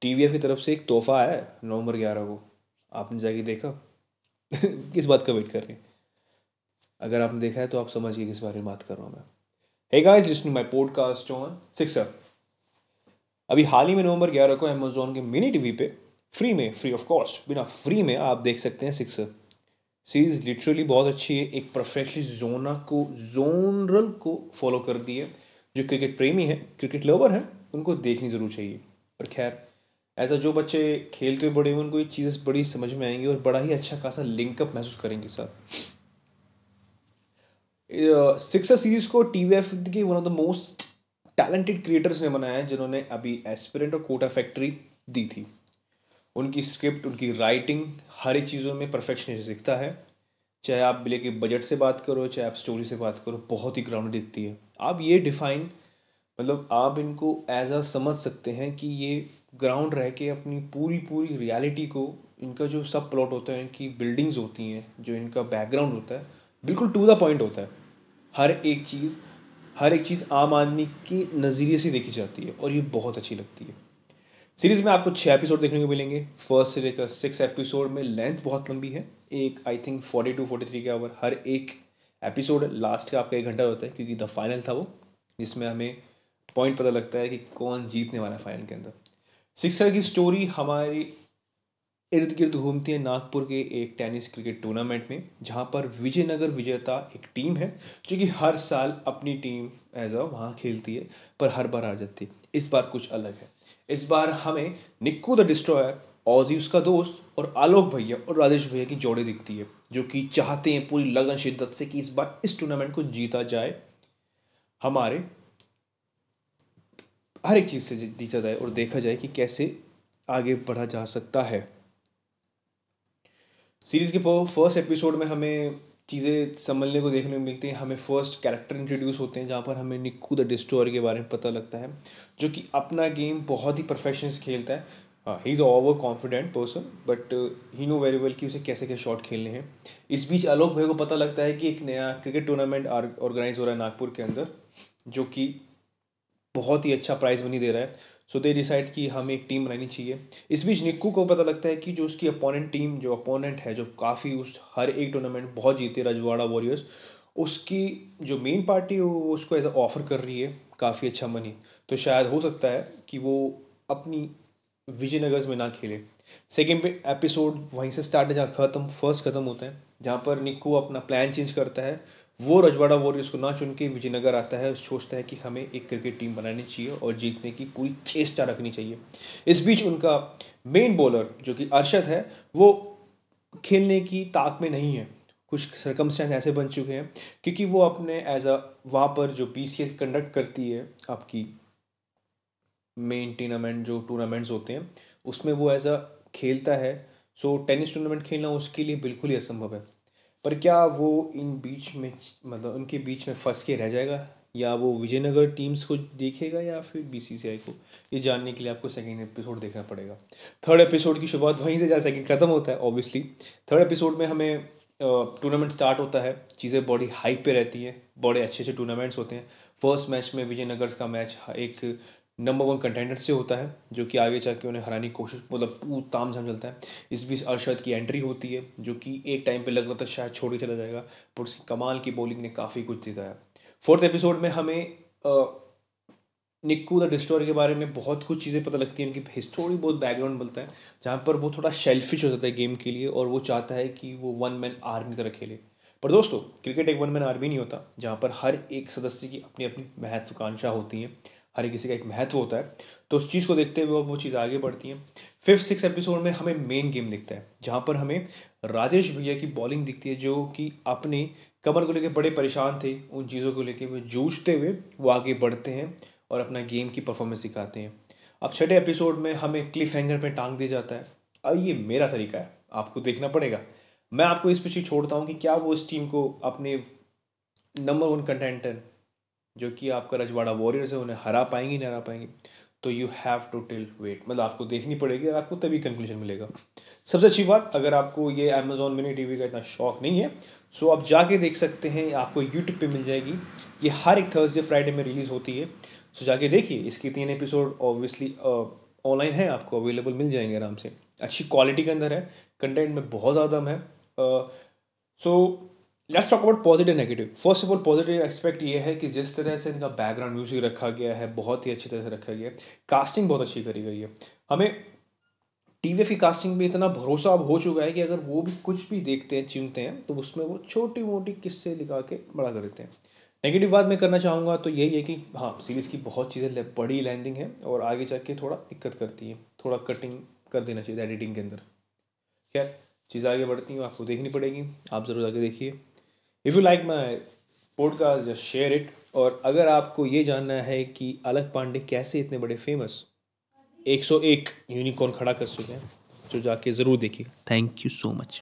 T की तरफ़ से एक तोहफा आया है नवंबर ग्यारह को। आपने जाके देखा? किस बात का वेट कर रहे हैं? अगर आपने देखा है तो आप समझिए किस बारे में बात कर रहा हूँ मैं। Hey guys listening my podcast on Sixer अभी हाल ही में नवंबर ग्यारह को अमेजोन के मिनी टीवी पे फ्री में फ्री ऑफ़ कॉस्ट बिना फ्री में आप देख सकते हैं सिक्सर सीरीज़ लिटरली बहुत अच्छी है, एक परफेक्टली जोना को, जोनरल को फॉलो कर दी है, जो क्रिकेट प्रेमी है क्रिकेट लवर है, उनको देखनी ज़रूर चाहिए। पर खैर ऐसा जो बच्चे खेलते हुए बड़े हुए उनको ये चीज़ें बड़ी समझ में आएँगी और बड़ा ही अच्छा खासा लिंकअप महसूस करेंगे साथ सिक्सर सीरीज़ को टी वी एफ़ की one of the most talented creators ने बनाया है, जिन्होंने अभी एस्पिरेंट और कोटा फैक्ट्री दी थी। उनकी स्क्रिप्ट उनकी राइटिंग हर एक चीज़ों में परफेक्शन दिखता है। चाहे आप बिले के बजट से बात करो, चाहे आप स्टोरी से बात करो, बहुत ही ग्राउंड दिखती है। आप ये डिफाइन मतलब आप इनको एज अ समझ सकते हैं कि ये ग्राउंड रह के अपनी पूरी पूरी रियलिटी को, इनका जो सब प्लॉट होता है, इनकी बिल्डिंग्स होती हैं, जो इनका बैकग्राउंड होता है, बिल्कुल टू द पॉइंट होता है। हर एक चीज़, हर एक चीज़ आम आदमी के नज़रिए से देखी जाती है, और ये बहुत अच्छी लगती है। सीरीज़ में आपको छः एपिसोड देखने को मिलेंगे। फ़र्स्ट से लेकर सिक्स एपिसोड में लेंथ बहुत लंबी है। एक I think forty two forty three के आवर हर एक एपिसोड लास्ट का आपका एक घंटा होता है, क्योंकि द फाइनल था वो, जिसमें हमें पॉइंट पता लगता है कि कौन जीतने वाला है फाइनल के अंदर। सिक्सर की स्टोरी हमारी इर्द गिर्द घूमती है नागपुर के एक टेनिस क्रिकेट टूर्नामेंट में, जहाँ पर विजयनगर विजेता एक टीम है, जो कि हर साल अपनी टीम एज अ वहाँ खेलती है, पर हर बार आ जाती है। इस बार कुछ अलग है। इस बार हमें निक्कू द डिस्ट्रॉयर औजी उसका दोस्त, और आलोक भैया और राजेश भैया की जोड़ी दिखती है, जो कि चाहते हैं पूरी लगन शिद्दत से कि इस बार इस टूर्नामेंट को जीता जाए। हमारे हर एक चीज़ से जीता जाए और देखा जाए कि कैसे आगे बढ़ा जा सकता है। सीरीज़ के फ़र्स्ट एपिसोड में हमें चीज़ें संभलने को देखने को मिलती हैं। हमें फ़र्स्ट कैरेक्टर इंट्रोड्यूस होते हैं, जहाँ पर हमें निक्कू द डिस्ट्रॉयर के बारे में पता लगता है, जो कि अपना गेम बहुत ही परफेक्शन से खेलता है। He is over confident person but he know very well कि उसे कैसे कैसे शॉट खेलने हैं। इस बीच आलोक भाई को पता लगता है कि एक नया क्रिकेट टूर्नामेंट ऑर्गेनाइज हो रहा है नागपुर के अंदर, जो कि बहुत ही अच्छा प्राइज़ मनी दे रहा है। सो दे डिसाइड कि हमें एक टीम बनानी चाहिए। इस बीच निक्कू को पता लगता है कि जो उसकी अपोनेंट टीम जो अपोनेंट है, जो काफ़ी उस हर एक टूर्नामेंट बहुत जीते, रजवाड़ा वॉरियर्स उसकी जो मेन पार्टी है, वो उसको एज ऑफ़र कर रही है काफ़ी अच्छा मनी तो शायद हो सकता है कि वो अपनी विजयनगर्स में ना खेले। सेकेंड एपिसोड वहीं से स्टार्ट है जहाँ ख़त्म फ़र्स्ट ख़त्म होता है, जहाँ पर निक्कू अपना प्लान चेंज करता है। वो रजवाड़ा वॉरियर्स को ना चुन के विजयनगर आता है सोचता है कि हमें एक क्रिकेट टीम बनानी चाहिए और जीतने की पूरी चेष्टा रखनी चाहिए। इस बीच उनका मेन बॉलर जो कि अरशद है, वो खेलने की ताक में नहीं है। कुछ सरकमस्टेंस ऐसे बन चुके हैं, क्योंकि वो अपने एज अ वहाँ पर जो पी कंडक्ट करती है आपकी मेन टूर्नामेंट जो टूर्नामेंट्स होते हैं, उसमें वो एज अ खेलता है। सो टेनिस टूर्नामेंट खेलना उसके लिए बिल्कुल ही असंभव है। पर क्या वो इन बीच में मतलब उनके बीच में फंस के रह जाएगा? या वो विजयनगर टीम्स को देखेगा या फिर बीसीसीआई को? ये जानने के लिए आपको सेकंड एपिसोड देखना पड़ेगा। थर्ड एपिसोड की शुरुआत वहीं से जहाँ सेकंड ख़त्म होता है ऑब्वियसली थर्ड एपिसोड में हमें टूर्नामेंट स्टार्ट होता है। चीज़ें बड़ी हाइप पे रहती हैं, बड़े अच्छे अच्छे टूर्नामेंट्स होते हैं। फ़र्स्ट मैच में विजयनगर का मैच एक नंबर वन कंटेंडर से होता है, जो कि आगे जाके उन्हें हराने की कोशिश मतलब ताम झाम चलता है। इस बीच अरशद की एंट्री होती है, जो कि एक टाइम पे लग रहा था शायद छोड़ के चला जाएगा, पर उसकी कमाल की बॉलिंग ने काफ़ी कुछ जिताया फोर्थ एपिसोड में हमें निक्कू द डिस्टोर के बारे में बहुत कुछ चीज़ें पता लगती हैं, उनकी हिस्टोरी बहुत बैकग्राउंड बोलता है, जहाँ पर वो थोड़ा शेल्फिश हो जाता है गेम के लिए, और वो चाहता है कि वो वन मैन आर्मी तरह खेले। पर दोस्तों, क्रिकेट एक वन मैन आर्मी नहीं होता, जहाँ पर हर एक सदस्य की अपनी अपनी महत्वाकांक्षा होती हैं, हर किसी का एक महत्व होता है। तो उस चीज़ को देखते हुए वो चीज़ आगे बढ़ती है। फिफ्थ सिक्स एपिसोड में हमें मेन गेम दिखता है, जहाँ पर हमें राजेश भैया की बॉलिंग दिखती है, जो कि अपने कमर को लेकर बड़े परेशान थे, उन चीज़ों को लेकर वो जूझते हुए वो आगे बढ़ते हैं और अपना गेम की परफॉर्मेंस सिखाते हैं। अब छठे एपिसोड में हमें क्लिफ हैंगर पर टांग दिया जाता है। अब ये मेरा तरीका है, आपको देखना पड़ेगा। मैं आपको इस पीछे छोड़ता हूँ कि क्या वो इस टीम को अपने नंबर वन कंटेंटर जो कि आपका रजवाड़ा वॉरियर्स है, उन्हें हरा पाएँगे नहीं हरा पाएँगे? तो you have to till wait मतलब आपको देखनी पड़ेगी और आपको तभी कंक्लूजन मिलेगा। सबसे अच्छी बात, अगर आपको ये अमेजोन मिनी टीवी का इतना शौक नहीं है सो आप जाके देख सकते हैं, आपको यूट्यूब पे मिल जाएगी। ये हर एक थर्सडे फ्राइडे में रिलीज़ होती है। सो जाके देखिए, इसकी तीन एपिसोड ऑब्वियसली ऑनलाइन है, आपको अवेलेबल मिल जाएँगे आराम से। अच्छी क्वालिटी के अंदर है कंटेंट में बहुत ज़्यादा है। So let's talk about positive negative first of all positive expect ये है कि जिस तरह से इनका बैकग्राउंड म्यूज़िक रखा गया है, बहुत ही अच्छी तरह से रखा गया है। कास्टिंग बहुत अच्छी करी गई है। हमें टी वी की कास्टिंग में इतना भरोसा अब हो चुका है कि अगर वो भी कुछ भी देखते हैं चुनते हैं तो उसमें वो छोटी मोटी किस्से लिखा के बड़ा कर देते हैं। नेगेटिव बात मैं करना चाहूँगा तो यही है कि हाँ सीरीज़ की बहुत चीज़ें बड़ी लैंडिंग है और आगे जाके थोड़ा दिक्कत करती है। थोड़ा कटिंग कर देना चाहिए एडिटिंग के अंदर। खैर चीज़ें आगे बढ़ती हैं, आपको देखनी पड़ेगी। आप ज़रूर आगे देखिए। If you like my podcast just share it और अगर आपको ये जानना है कि अलग पांडे कैसे इतने बड़े फ़ेमस 101 यूनिकॉर्न खड़ा कर चुके हैं तो जाके ज़रूर देखिए। Thank you so much